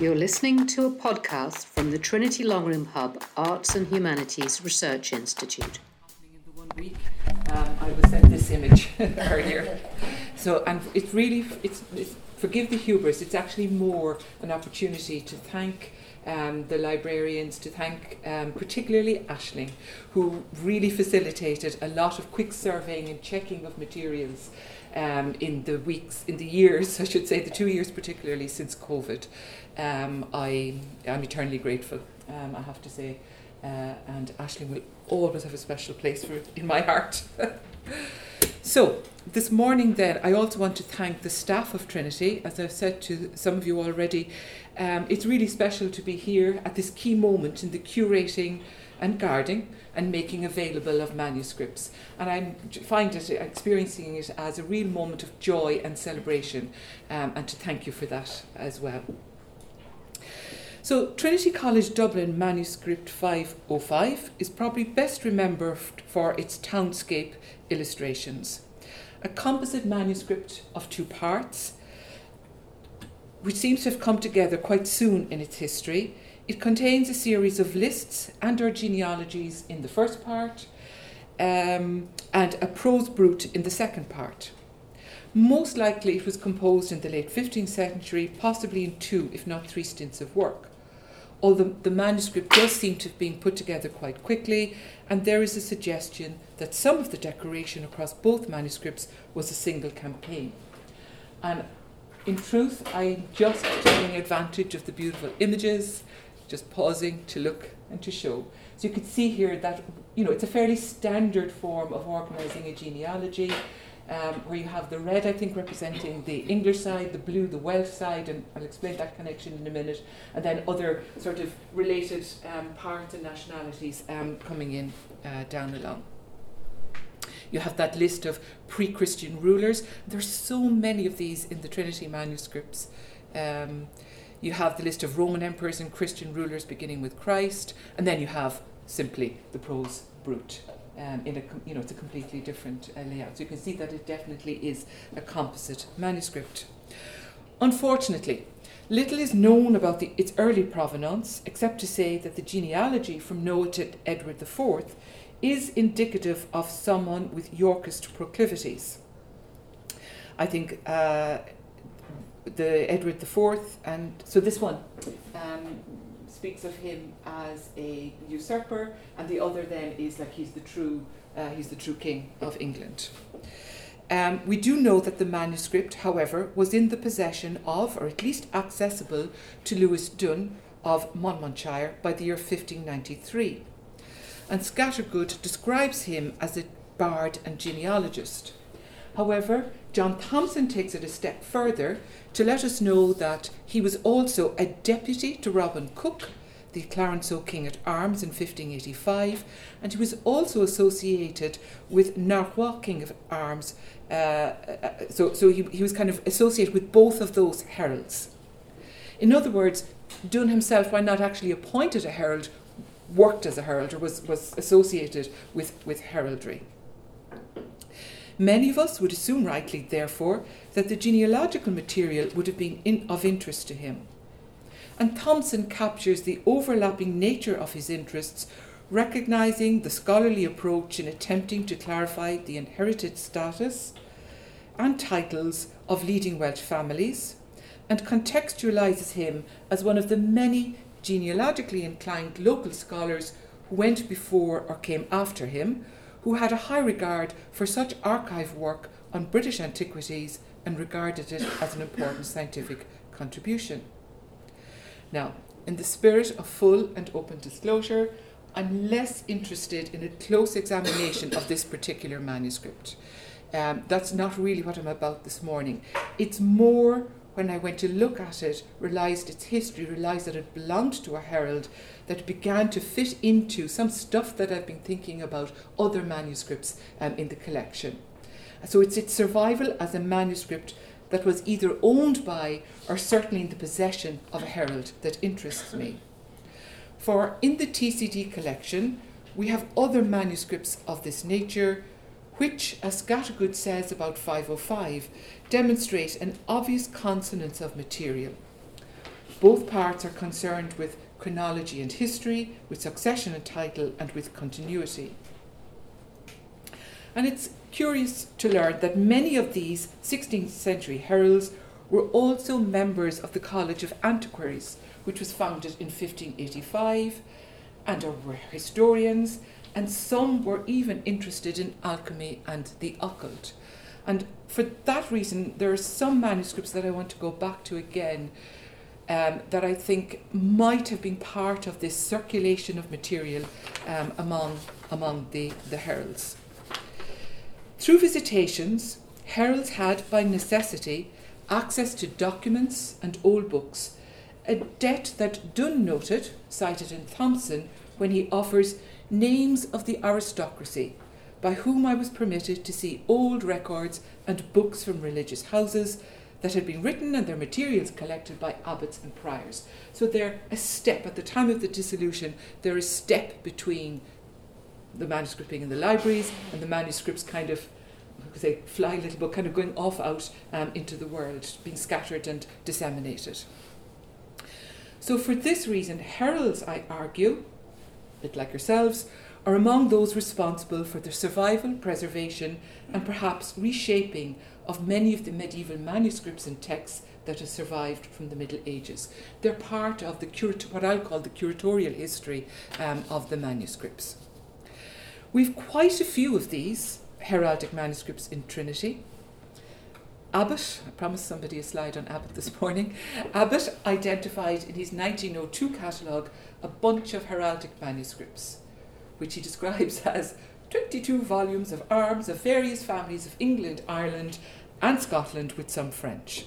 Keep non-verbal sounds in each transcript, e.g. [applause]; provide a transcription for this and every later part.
You're listening to a podcast from the Trinity Long Room Hub Arts and Humanities Research Institute. In um, I was sent this image [laughs] earlier. So, and it's really, it's, it's, forgive the hubris, it's actually more an opportunity to thank um, the librarians, to thank um, particularly Ashling, who really facilitated a lot of quick surveying and checking of materials um, in the weeks, in the years, [laughs] I should say, the two years particularly since COVID. Um, I am eternally grateful, um, I have to say, uh, and Ashling will always have a special place for it in my heart. [laughs] so, this morning, then, I also want to thank the staff of Trinity. As I've said to some of you already, um, it's really special to be here at this key moment in the curating and guarding and making available of manuscripts. And I find it, experiencing it as a real moment of joy and celebration, um, and to thank you for that as well. So, Trinity College Dublin Manuscript 505 is probably best remembered for its townscape illustrations. A composite manuscript of two parts, which seems to have come together quite soon in its history. It contains a series of lists and or genealogies in the first part, um, and a prose brut in the second part. Most likely it was composed in the late 15th century, possibly in two, if not three stints of work although the manuscript does seem to have been put together quite quickly, and there is a suggestion that some of the decoration across both manuscripts was a single campaign. And in truth, I'm just taking advantage of the beautiful images, just pausing to look and to show. So you can see here that you know it's a fairly standard form of organising a genealogy um, where you have the red, I think, representing the English side, the blue, the Welsh side, and I'll explain that connection in a minute, and then other sort of related um, parts and nationalities um, coming in uh, down along. You have that list of pre Christian rulers. There's so many of these in the Trinity manuscripts. Um, you have the list of Roman emperors and Christian rulers beginning with Christ, and then you have simply the prose brut um, in a you know it's a completely different uh, layout. So you can see that it definitely is a composite manuscript. Unfortunately, little is known about the, its early provenance, except to say that the genealogy from Noah to Edward IV is indicative of someone with Yorkist proclivities. I think uh, the Edward IV, and so this one um, speaks of him as a usurper, and the other then is like he's the true uh, he's the true king of England. Um, we do know that the manuscript, however, was in the possession of, or at least accessible to Lewis Dwnn of Monmouthshire by the year 1593. And Scattergood describes him as a bard and genealogist. However, John Thompson takes it a step further to let us know that he was also a deputy to Robin Cooke, the Clarenceux King at Arms in 1585, and he was also associated with Norroy King of Arms. Uh, uh, so so he, he was kind of associated with both of those heralds. In other words, Dwnn himself, while not actually appointed a herald, worked as a herald or was, was associated with, with heraldry. Many of us would assume rightly, therefore, that the genealogical material would have been in, of interest to him. And Thompson captures the overlapping nature of his interests, recognizing the scholarly approach in attempting to clarify the inherited status and titles of leading Welsh families, and contextualizes him as one of the many genealogically inclined local scholars who went before or came after him, who had a high regard for such archive work on British antiquities and regarded it as an important scientific contribution. Now, in the spirit of full and open disclosure, I'm less interested in a close examination of this particular manuscript. Um, that's not really what I'm about this morning. It's more when I went to look at it, realised its history, realised that it belonged to a herald, that began to fit into some stuff that I've been thinking about other manuscripts um, in the collection. So it's its survival as a manuscript that was either owned by or certainly in the possession of a herald that interests me. For in the TCD collection, we have other manuscripts of this nature, which, as Scattergood says about 505, demonstrate an obvious consonance of material. Both parts are concerned with chronology and history, with succession and title, and with continuity. And it's curious to learn that many of these 16th century heralds were also members of the College of Antiquaries, which was founded in 1585, and were historians, and some were even interested in alchemy and the occult. And for that reason, there are some manuscripts that I want to go back to again um, that I think might have been part of this circulation of material um, among, among the, the heralds. Through visitations, heralds had, by necessity, access to documents and old books, a debt that Dwnn noted, cited in Thompson, when he offers names of the aristocracy by whom I was permitted to see old records and books from religious houses that had been written and their materials collected by abbots and priors. So they're a step, at the time of the dissolution, they're a step between the manuscript being in the libraries and the manuscripts kind of say fly a little book kind of going off out um, into the world, being scattered and disseminated. So for this reason, heralds, I argue, bit like yourselves, are among those responsible for the survival, preservation, and perhaps reshaping of many of the medieval manuscripts and texts that have survived from the Middle Ages. They're part of the curat- what I'll call the curatorial history um, of the manuscripts. We've quite a few of these heraldic manuscripts in Trinity. Abbott, I promised somebody a slide on Abbott this morning. Abbott identified in his 1902 catalogue a bunch of heraldic manuscripts, which he describes [laughs] as 22 volumes of arms of various families of England, Ireland, and Scotland, with some French.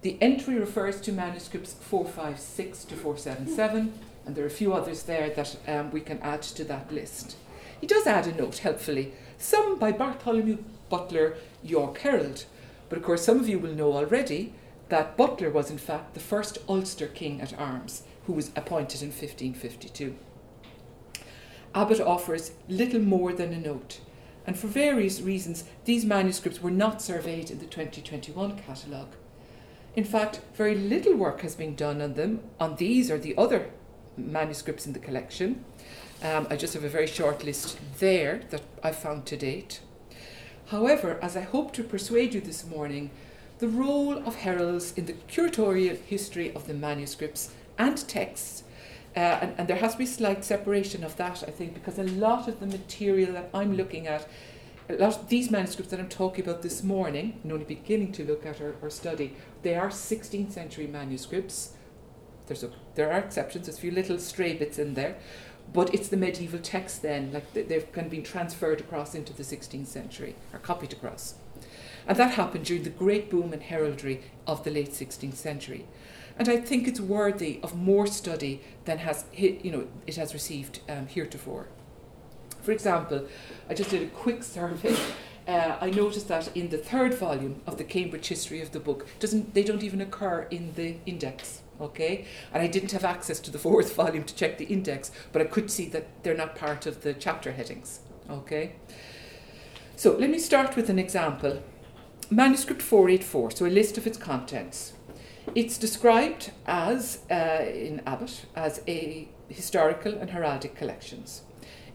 The entry refers to manuscripts 456 to 477, and there are a few others there that um, we can add to that list. He does add a note, helpfully, some by Bartholomew Butler, York Herald. But of course, some of you will know already that Butler was in fact the first Ulster king at arms, who was appointed in 1552. Abbott offers little more than a note, and for various reasons, these manuscripts were not surveyed in the 2021 catalogue. In fact, very little work has been done on them, on these or the other manuscripts in the collection. Um, I just have a very short list there that I've found to date. However, as I hope to persuade you this morning, the role of heralds in the curatorial history of the manuscripts and texts uh, and, and, there has to be slight separation of that, I think, because a lot of the material that I'm looking at, a lot of these manuscripts that I'm talking about this morning, and only beginning to look at or, or study, they are 16th century manuscripts. There's a, there are exceptions, there's a few little stray bits in there, but it's the medieval text then, like they've kind of been transferred across into the 16th century, or copied across. And that happened during the great boom in heraldry of the late 16th century. And I think it's worthy of more study than has you know it has received um, heretofore. For example, I just did a quick [laughs] survey. Uh, I noticed that in the third volume of the Cambridge History of the Book, doesn't they don't even occur in the index. Okay, and I didn't have access to the fourth [laughs] volume to check the index, but I could see that they're not part of the chapter headings. Okay, so let me start with an example. Manuscript 484, so a list of its contents. It's described as, uh, in Abbott, as a historical and heraldic collections.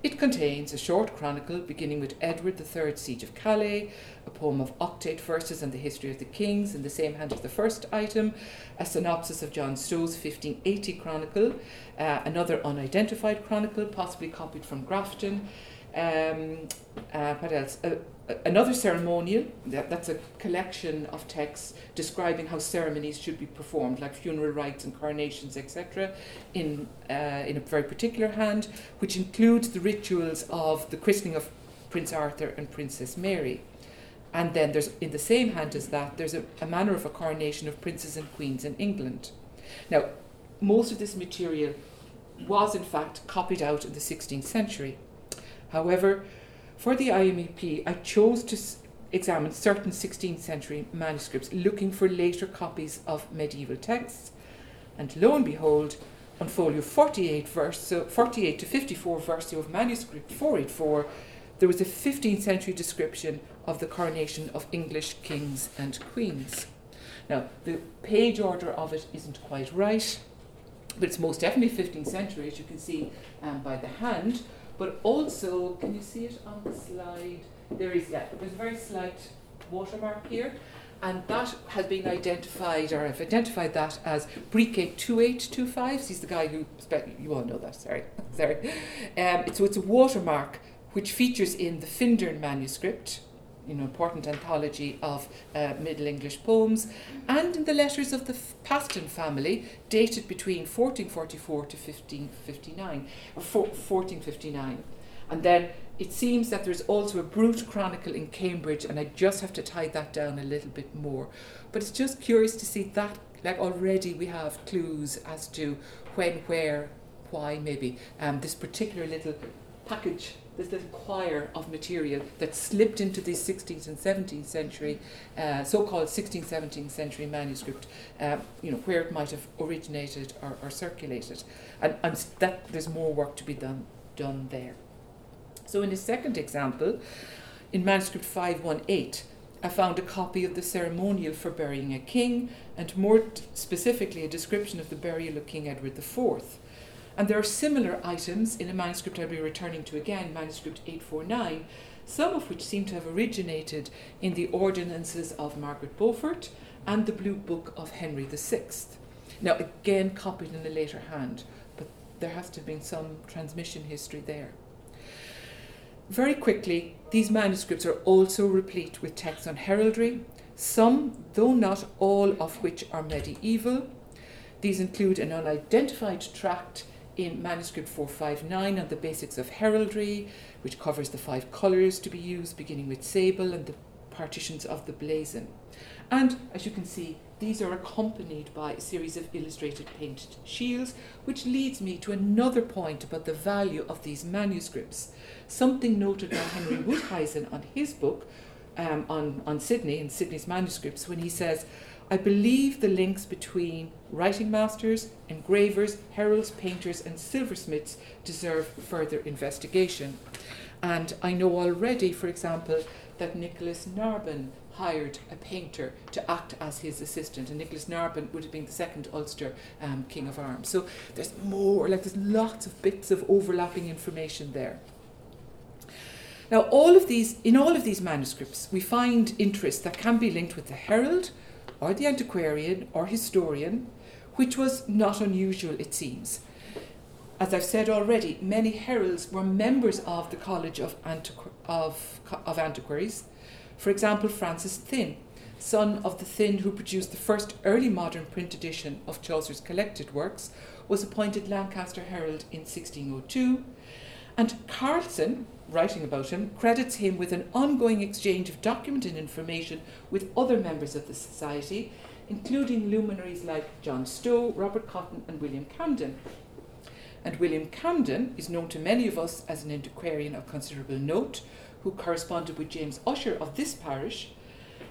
It contains a short chronicle beginning with Edward III's siege of Calais, a poem of octate verses on the history of the kings in the same hand as the first item, a synopsis of John Stow's 1580 chronicle, uh, another unidentified chronicle, possibly copied from Grafton. Um, uh, what else? Uh, another ceremonial, that, that's a collection of texts describing how ceremonies should be performed, like funeral rites and coronations, etc., in, uh, in a very particular hand, which includes the rituals of the christening of Prince Arthur and Princess Mary. And then there's, in the same hand as that, there's a, a manner of a coronation of princes and queens in England. Now, most of this material was in fact copied out in the 16th century. However, for the IMEP, I chose to examine certain 16th century manuscripts looking for later copies of medieval texts. And lo and behold, on folio 48, verse, so 48 to 54 verso of manuscript 484, there was a 15th century description of the coronation of English kings and queens. Now, the page order of it isn't quite right, but it's most definitely 15th century, as you can see um, by the hand. But also, can you see it on the slide? There is, yeah, there's a very slight watermark here and that has been identified, or I've identified that as Briquet 2825. He's the guy who, you all know that, sorry. [laughs] sorry. Um, so it's a watermark which features in the Findern manuscript, you know, important anthology of uh, Middle English poems, and in the letters of the Paston family, dated between 1444 to 1559, or 1459. And then it seems that there's also a Brut Chronicle in Cambridge, and I just have to tie that down a little bit more. But it's just curious to see that, like already we have clues as to when, where, why, maybe. Um, this particular little package, this little quire of material that slipped into the 16th and 17th century, uh, so-called 16th, 17th century manuscript, um, you know, where it might have originated or, or circulated. And, and that there's more work to be done, done there. So in the second example, in manuscript 518, I found a copy of the ceremonial for burying a king, and more t- specifically, a description of the burial of King Edward IV. And there are similar items in a manuscript I'll be returning to again, manuscript 849, some of which seem to have originated in the ordinances of Margaret Beaufort and the Blue Book of Henry VI. Now, again, copied in a later hand, but there has to have been some transmission history there. Very quickly, these manuscripts are also replete with texts on heraldry, some, though not all of which are medieval. These include an unidentified tract in manuscript 459 on the basics of heraldry, which covers the five colours to be used, beginning with sable and the partitions of the blazon. And as you can see, these are accompanied by a series of illustrated painted shields, which leads me to another point about the value of these manuscripts. Something noted by Henry Woudhuysen on his book um, on, on Sidney and Sidney's manuscripts when he says, I believe the links between writing masters, engravers, heralds, painters, and silversmiths deserve further investigation. And I know already, for example, that Nicholas Narbon hired a painter to act as his assistant, and Nicholas Narbon would have been the second Ulster um, King of Arms. So there's more, like there's lots of bits of overlapping information there. Now, all of these, in all of these manuscripts, we find interests that can be linked with the herald, or the antiquarian, or historian, which was not unusual, it seems. As I've said already, many heralds were members of the College of, Antiqu- of, of Antiquaries, for example, Francis Thynne, son of the Thynne who produced the first early modern print edition of Chaucer's collected works, was appointed Lancaster Herald in 1602. And Carlson, writing about him, credits him with an ongoing exchange of document and information with other members of the society, including luminaries like John Stow, Robert Cotton, and William Camden. And William Camden is known to many of us as an antiquarian of considerable note, who corresponded with James Ussher of this parish,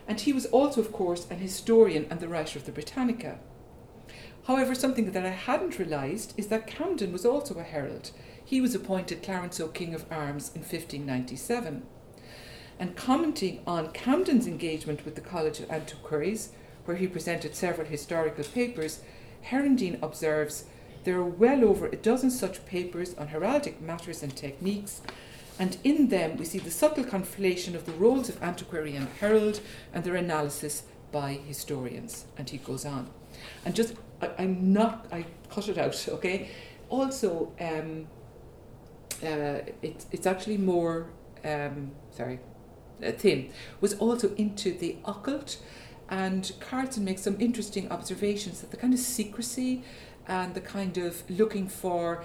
and he was also, of course, an historian and the writer of the Britannia. However, something that I hadn't realised is that Camden was also a herald. He was appointed Clarenceux King of Arms in 1597. And commenting on Camden's engagement with the College of Antiquaries, where he presented several historical papers, Herendeen observes there are well over a dozen such papers on heraldic matters and techniques, and in them we see the subtle conflation of the roles of antiquary and herald and their analysis by historians. And he goes on. And just, I, am not, I cut it out, [laughs] okay? Also, um, uh, it, it's actually more, um, sorry, uh, Thynne, was also into the occult. And Carlson makes some interesting observations that the kind of secrecy and the kind of looking for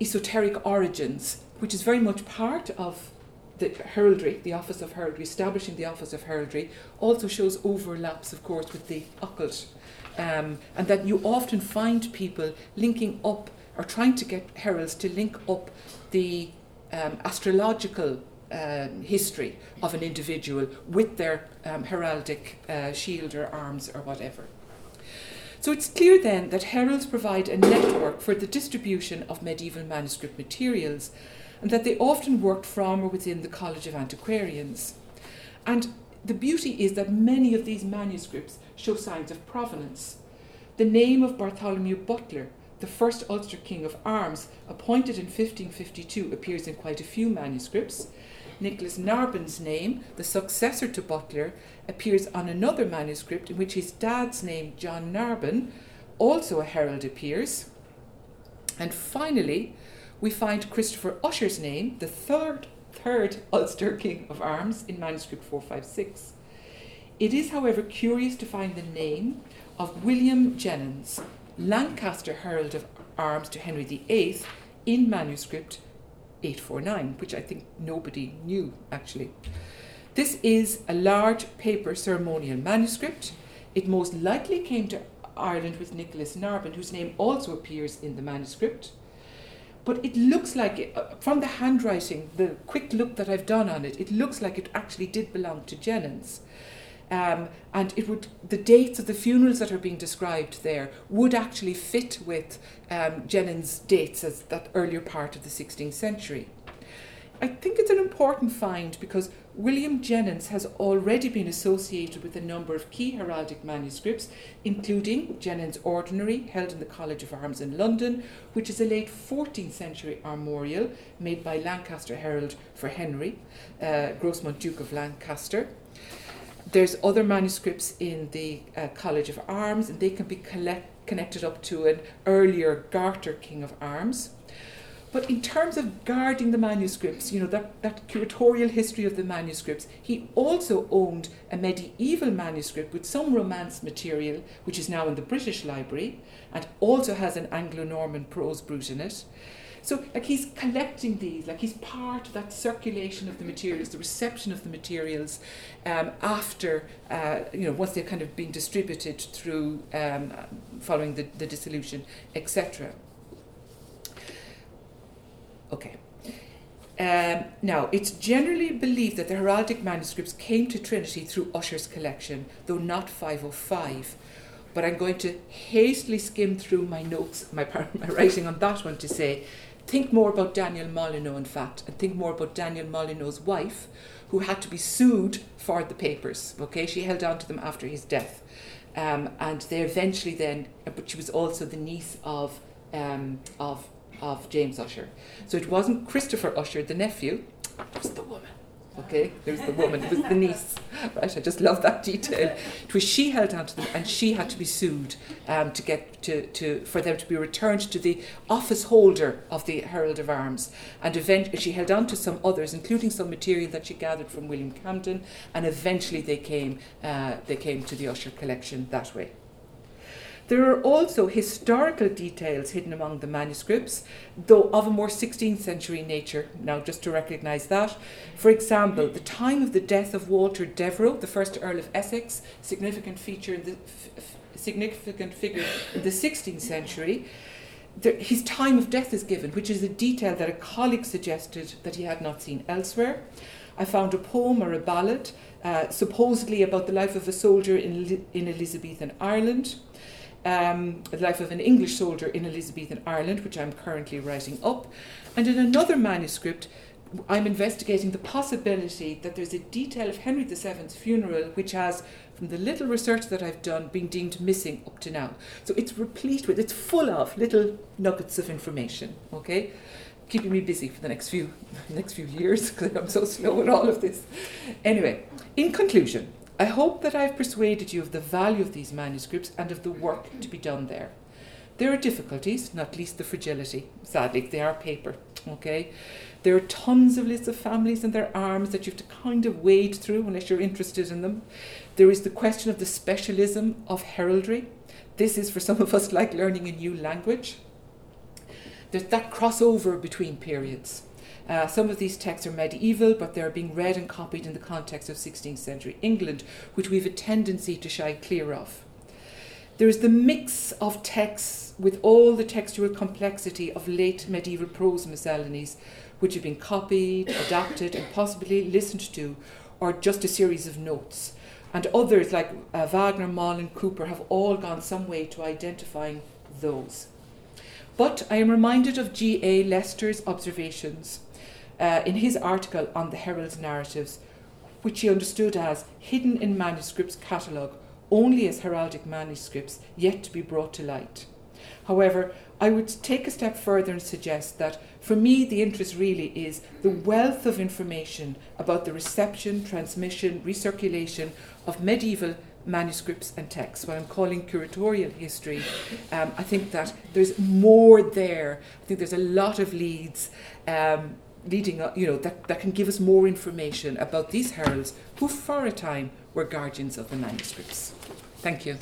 esoteric origins which is very much part of the heraldry, the office of heraldry, establishing the office of heraldry, also shows overlaps, of course, with the occult. Um, and that you often find people linking up or trying to get heralds to link up the um, astrological uh, history of an individual with their um, heraldic uh, shield or arms or whatever. So it's clear then that heralds provide a network for the distribution of medieval manuscript materials and that they often worked from or within the College of Antiquarians. And the beauty is that many of these manuscripts show signs of provenance. The name of Bartholomew Butler, the first Ulster King of Arms, appointed in 1552, appears in quite a few manuscripts. Nicholas Narbon's name, the successor to Butler, appears on another manuscript in which his dad's name, John Narbon, also a herald, appears. And finally, we find Christopher Ussher's name, the third, third Ulster King of Arms, in manuscript 456. It is, however, curious to find the name of William Jenyns, Lancaster Herald of Arms to Henry VIII, in manuscript 849, which I think nobody knew actually. This is a large paper ceremonial manuscript. It most likely came to Ireland with Nicholas Narbon, whose name also appears in the manuscript. But it looks like, it, uh, from the handwriting, the quick look that I've done on it, it looks like it actually did belong to Jenyns. Um, and it would the dates of the funerals that are being described there would actually fit with um, Jenyns' dates as that earlier part of the 16th century. I think it's an important find because William Jenyns has already been associated with a number of key heraldic manuscripts, including Jenyns' Ordinary, held in the College of Arms in London, which is a late 14th century armorial made by Lancaster Herald for Henry, uh, Grosmont Duke of Lancaster there's other manuscripts in the uh, College of Arms, and they can be collect- connected up to an earlier Garter King of Arms. But in terms of guarding the manuscripts, you know, that, that curatorial history of the manuscripts, he also owned a medieval manuscript with some Romance material, which is now in the British Library, and also has an Anglo Norman prose brut in it. So, like, he's collecting these, like, he's part of that circulation of the materials, the reception of the materials um, after, uh, you know, once they've kind of been distributed through um, following the, the dissolution, etc. Okay. Um, now, it's generally believed that the heraldic manuscripts came to Trinity through Ussher's collection, though not 505 but I'm going to hastily skim through my notes, my, [laughs] my writing on that one to say think more about Daniel Molyneux, in fact, and think more about Daniel Molyneux's wife, who had to be sued for the papers. Okay, she held on to them after his death. Um, and they eventually then, but she was also the niece of, um, of, of James Ussher. So it wasn't Christopher Ussher, the nephew, it was the woman. Okay, there was the woman, it was the niece. Right, I just love that detail. It was she held on to them, and she had to be sued um, to get to, to for them to be returned to the office holder of the Herald of Arms. And eventually, she held on to some others, including some material that she gathered from William Camden. And eventually, they came uh, they came to the Ussher collection that way. There are also historical details hidden among the manuscripts, though of a more 16th century nature, now just to recognise that. For example, the time of the death of Walter Devereux, the first Earl of Essex, significant feature in the f- significant figure in the 16th century. There, his time of death is given, which is a detail that a colleague suggested that he had not seen elsewhere. I found a poem or a ballad, uh, supposedly about the life of a soldier in, in Elizabethan Ireland um, The Life of an English Soldier in Elizabethan Ireland, which I'm currently writing up. And in another manuscript, I'm investigating the possibility that there's a detail of Henry VII's funeral which has, from the little research that I've done, been deemed missing up to now. So it's replete with, it's full of little nuggets of information, okay? Keeping me busy for the next few [laughs] next few years because I'm so slow at all of this. Anyway, in conclusion, I hope that I've persuaded you of the value of these manuscripts and of the work to be done there. There are difficulties, not least the fragility. Sadly, they are paper, okay? There are tons of lists of families and their arms that you have to kind of wade through unless you're interested in them. There is the question of the specialism of heraldry. This is for some of us like learning a new language. There's that crossover between periods. Uh, some of these texts are medieval, but they're being read and copied in the context of 16th century England, which we've a tendency to shy clear of. There is the mix of texts with all the textual complexity of late medieval prose miscellanies, which have been copied, adapted, and possibly listened to, or just a series of notes. And others, like uh, Wagner, Moll, Cooper, have all gone some way to identifying those. But I am reminded of G.A. Lester's observations uh, in his article on the Herald's narratives, which he understood as hidden in manuscripts catalogue only as heraldic manuscripts yet to be brought to light. However, I would take a step further and suggest that for me, the interest really is the wealth of information about the reception, transmission, recirculation of medieval manuscripts and texts, what I'm calling curatorial history. Um, I think that there's more there. I think there's a lot of leads. Um, leading up, you know, that, that can give us more information about these heralds who, for a time, were guardians of the manuscripts. Thank you.